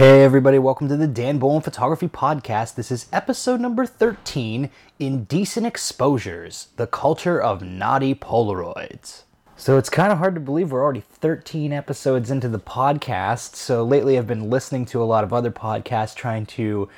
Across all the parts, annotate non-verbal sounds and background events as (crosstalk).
Hey, everybody, welcome to the Dan Bowen Photography Podcast. This is episode number 13 Indecent Exposures The Culture of Naughty Polaroids. So it's kind of hard to believe we're already 13 episodes into the podcast. So lately I've been listening to a lot of other podcasts trying to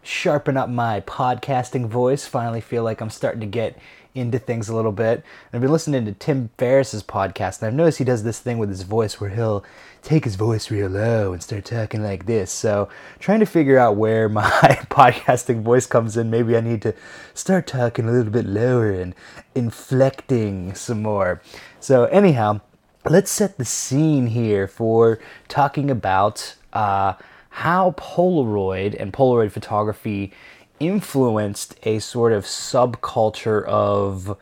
sharpen up my podcasting voice. Finally feel like I'm starting to get into things a little bit. And I've been listening to Tim Ferriss's podcast, and I've noticed he does this thing with his voice where he'll take his voice real low and start talking like this. So, trying to figure out where my (laughs) podcasting voice comes in. Maybe I need to start talking a little bit lower and inflecting some more. So, anyhow, let's set the scene here for talking about uh, how Polaroid and Polaroid photography influenced a sort of subculture of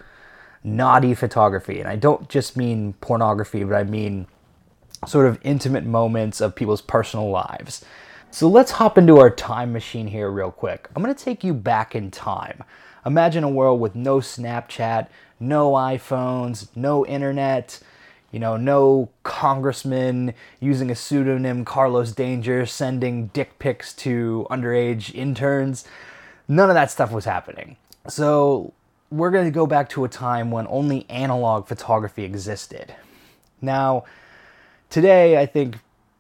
naughty photography. And I don't just mean pornography, but I mean sort of intimate moments of people's personal lives. So let's hop into our time machine here, real quick. I'm to take you back in time. Imagine a world with no Snapchat, no iPhones, no internet, you know, no congressman using a pseudonym Carlos Danger sending dick pics to underage interns. None of that stuff was happening. So we're going to go back to a time when only analog photography existed. Now, today, I think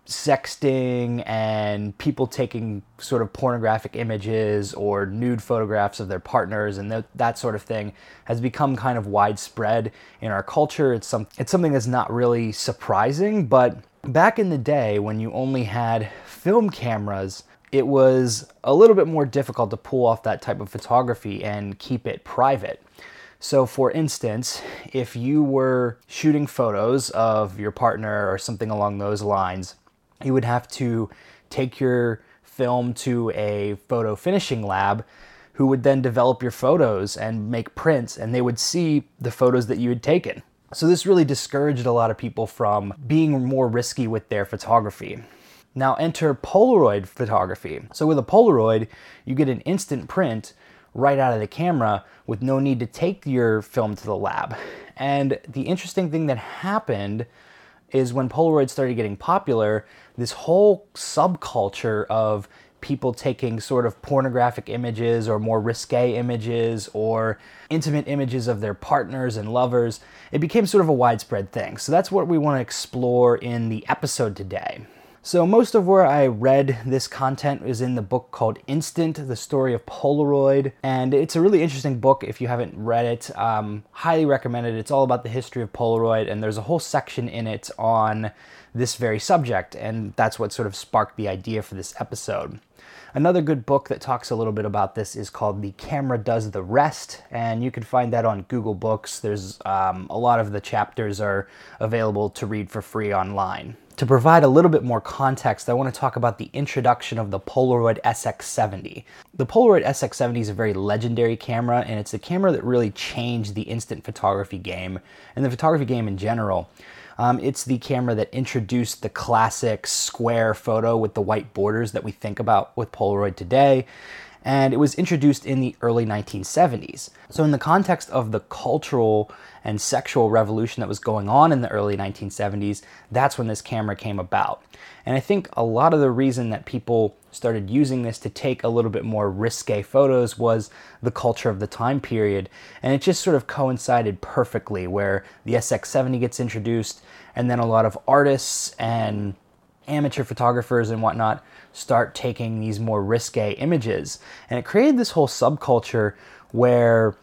sexting and people taking sort of pornographic images or nude photographs of their partners and th- that sort of thing has become kind of widespread in our culture. It's some it's something that's not really surprising, but back in the day when you only had film cameras, it was a little bit more difficult to pull off that type of photography and keep it private. So, for instance, if you were shooting photos of your partner or something along those lines, you would have to take your film to a photo finishing lab who would then develop your photos and make prints, and they would see the photos that you had taken. So, this really discouraged a lot of people from being more risky with their photography. Now enter Polaroid photography. So with a Polaroid, you get an instant print right out of the camera with no need to take your film to the lab. And the interesting thing that happened is when Polaroid started getting popular, this whole subculture of people taking sort of pornographic images or more risque images or intimate images of their partners and lovers, it became sort of a widespread thing. So that's what we want to explore in the episode today. So, most of where I read this content is in the book called Instant The Story of Polaroid. And it's a really interesting book if you haven't read it. Um, highly recommended. it. It's all about the history of Polaroid, and there's a whole section in it on this very subject. And that's what sort of sparked the idea for this episode. Another good book that talks a little bit about this is called The Camera Does the Rest, and you can find that on Google Books. There's um, a lot of the chapters are available to read for free online. To provide a little bit more context, I want to talk about the introduction of the Polaroid SX70. The Polaroid SX70 is a very legendary camera, and it's the camera that really changed the instant photography game and the photography game in general. Um, it's the camera that introduced the classic square photo with the white borders that we think about with Polaroid today and it was introduced in the early 1970s. So, in the context of the cultural and sexual revolution that was going on in the early 1970s, that's when this camera came about. And I think a lot of the reason that people started using this to take a little bit more risque photos was the culture of the time period. And it just sort of coincided perfectly where the SX70 gets introduced, and then a lot of artists and amateur photographers and whatnot start taking these more risque images. And it created this whole subculture where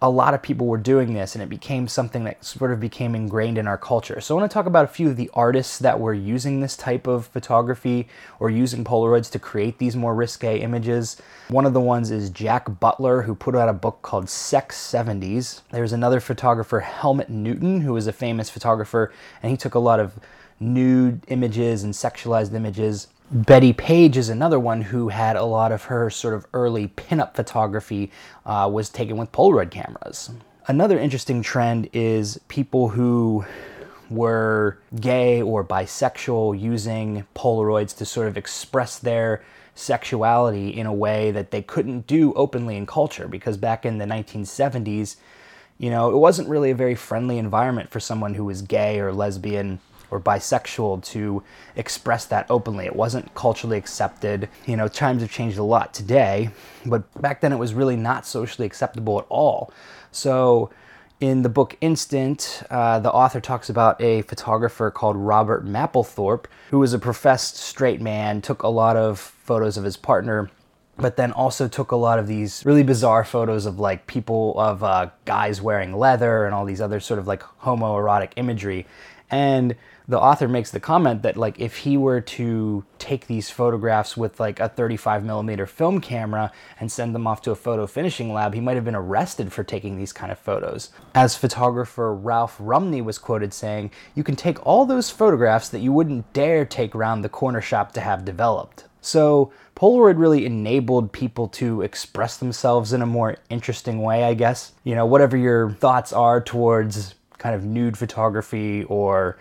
a lot of people were doing this and it became something that sort of became ingrained in our culture. So I want to talk about a few of the artists that were using this type of photography or using Polaroids to create these more risque images. One of the ones is Jack Butler, who put out a book called Sex 70s. There's another photographer, Helmut Newton, who was a famous photographer, and he took a lot of nude images and sexualized images. Bettie Page is another one who had a lot of her sort of early pinup photography uh, was taken with Polaroid cameras. Another interesting trend is people who were gay or bisexual using Polaroids to sort of express their sexuality in a way that they couldn't do openly in culture because back in the 1970s, you know, it wasn't really a very friendly environment for someone who was gay or lesbian or bisexual to express that openly. It wasn't culturally accepted. You know, times have changed a lot today, but back then it was really not socially acceptable at all. So, in the book Instant, uh, the author talks about a photographer called Robert Mapplethorpe, who was a professed straight man, took a lot of photos of his partner, but then also took a lot of these really bizarre photos of like people, of uh, guys wearing leather and all these other sort of like homoerotic imagery. And the author makes the comment that like if he were to take these photographs with like a 35 millimeter film camera and send them off to a photo finishing lab he might have been arrested for taking these kind of photos as photographer ralph rumney was quoted saying you can take all those photographs that you wouldn't dare take round the corner shop to have developed so Polaroid really enabled people to express themselves in a more interesting way, I guess. You know, whatever your thoughts are towards kind of nude photography or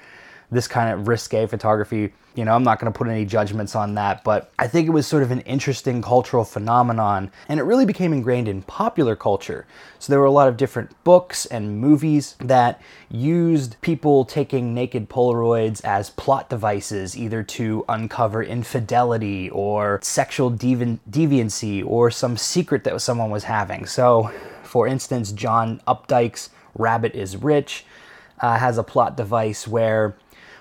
this kind of risque photography. You know, I'm not going to put any judgments on that, but I think it was sort of an interesting cultural phenomenon and it really became ingrained in popular culture. So there were a lot of different books and movies that used people taking naked Polaroids as plot devices, either to uncover infidelity or sexual devi- deviancy or some secret that someone was having. So, for instance, John Updike's Rabbit is Rich uh, has a plot device where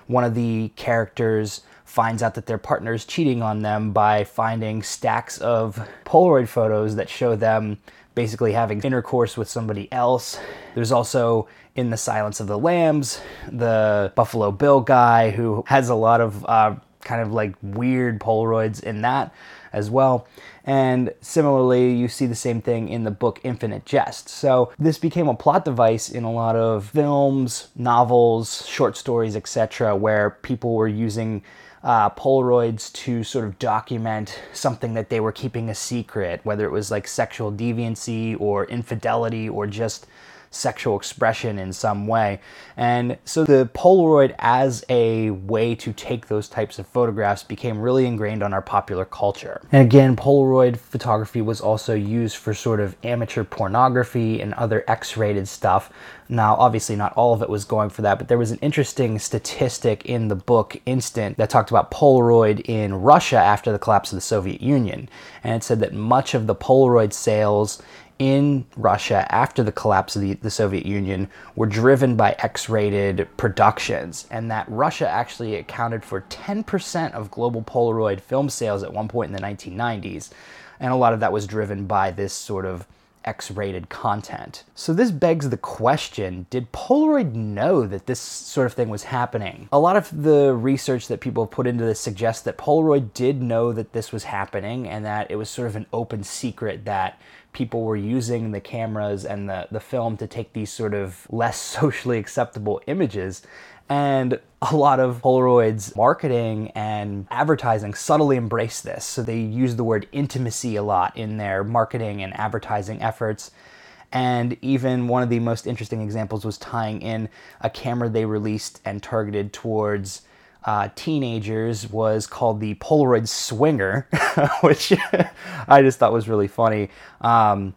one of the characters finds out that their partner is cheating on them by finding stacks of Polaroid photos that show them basically having intercourse with somebody else. There's also in The Silence of the Lambs, the Buffalo Bill guy who has a lot of uh, kind of like weird Polaroids in that as well. And similarly, you see the same thing in the book Infinite Jest. So this became a plot device in a lot of films, novels, short stories, etc., where people were using uh, Polaroids to sort of document something that they were keeping a secret, whether it was like sexual deviancy or infidelity or just sexual expression in some way. And so the Polaroid as a way to take those types of photographs became really ingrained on our popular culture. And again, Polaroid photography was also used for sort of amateur pornography and other X rated stuff. Now, obviously, not all of it was going for that, but there was an interesting statistic in the book Instant that talked about Polaroid in Russia after the collapse of the Soviet Union. And it said that much of the Polaroid sales in Russia after the collapse of the, the Soviet Union were driven by X rated productions, and that Russia actually accounted for 10% of global Polaroid film sales at one point in the 1990s. And a lot of that was driven by this sort of X rated content. So, this begs the question did Polaroid know that this sort of thing was happening? A lot of the research that people have put into this suggests that Polaroid did know that this was happening and that it was sort of an open secret that people were using the cameras and the, the film to take these sort of less (laughs) socially acceptable images. And a lot of Polaroid's marketing and advertising subtly embrace this. So they use the word intimacy a lot in their marketing and advertising efforts. And even one of the most interesting examples was tying in a camera they released and targeted towards uh, teenagers was called the Polaroid Swinger, (laughs) which (laughs) I just thought was really funny. Um,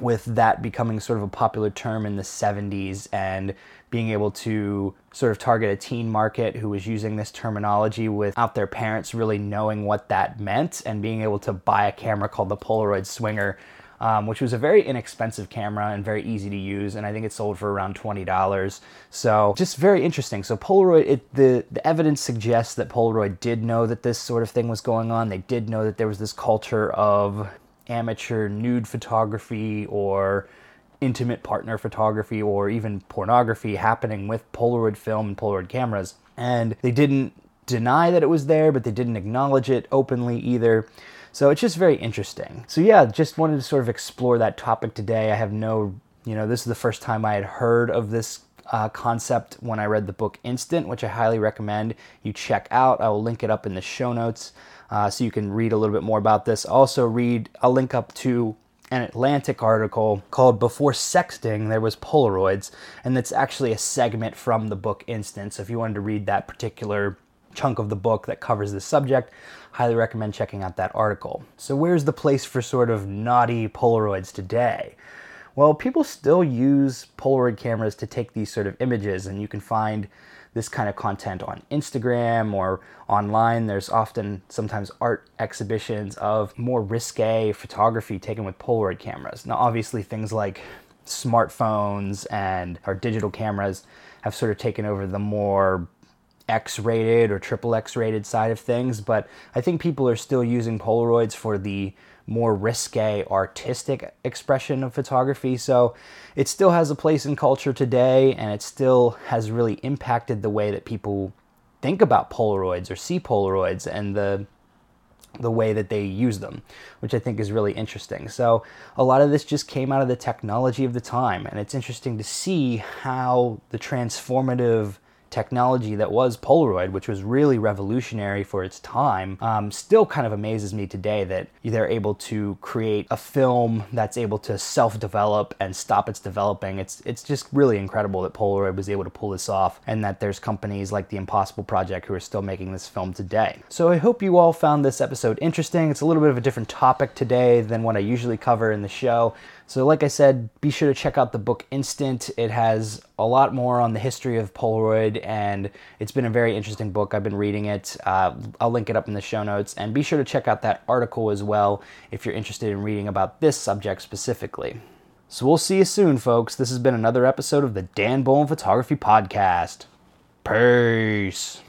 with that becoming sort of a popular term in the 70s and being able to sort of target a teen market who was using this terminology without their parents really knowing what that meant and being able to buy a camera called the Polaroid Swinger um, which was a very inexpensive camera and very easy to use. And I think it sold for around $20. So just very interesting. So Polaroid, it, the, the evidence suggests that Polaroid did know that this sort of thing was going on. They did know that there was this culture of amateur nude photography or intimate partner photography or even pornography happening with Polaroid film and Polaroid cameras. And they didn't deny that it was there, but they didn't acknowledge it openly either. So it's just very interesting. So yeah, just wanted to sort of explore that topic today. I have no, you know, this is the first time I had heard of this uh, concept when I read the book Instant, which I highly recommend you check out. I will link it up in the show notes uh, so you can read a little bit more about this. Also, read a link up to an Atlantic article called Before Sexting, There Was Polaroids, and that's actually a segment from the book Instance. So if you wanted to read that particular chunk of the book that covers this subject, highly recommend checking out that article. So, where's the place for sort of naughty Polaroids today? Well, people still use Polaroid cameras to take these sort of images, and you can find this kind of content on Instagram or online. There's often sometimes art exhibitions of more risque photography taken with Polaroid cameras. Now, obviously, things like smartphones and our digital cameras have sort of taken over the more X rated or triple X rated side of things, but I think people are still using Polaroids for the more risque artistic expression of photography. So it still has a place in culture today and it still has really impacted the way that people think about Polaroids or see Polaroids and the the way that they use them, which I think is really interesting. So, a lot of this just came out of the technology of the time, and it's interesting to see how the transformative technology that was Polaroid, which was really revolutionary for its time, um, still kind of amazes me today that they're able to create a film that's able to self-develop and stop its developing. It's it's just really incredible that Polaroid was able to pull this off, and that there's companies like the Impossible Project who are still making this film today. So I hope you all found this episode interesting. It's a little bit of a different topic today than what I usually cover in the show. So, like I said, be sure to check out the book Instant. It has a lot more on the history of Polaroid, and it's been a very interesting book. I've been reading it. Uh, I'll link it up in the show notes. And be sure to check out that article as well if you're interested in reading about this subject specifically. So, we'll see you soon, folks. This has been another episode of the Dan Bowen Photography Podcast. Peace.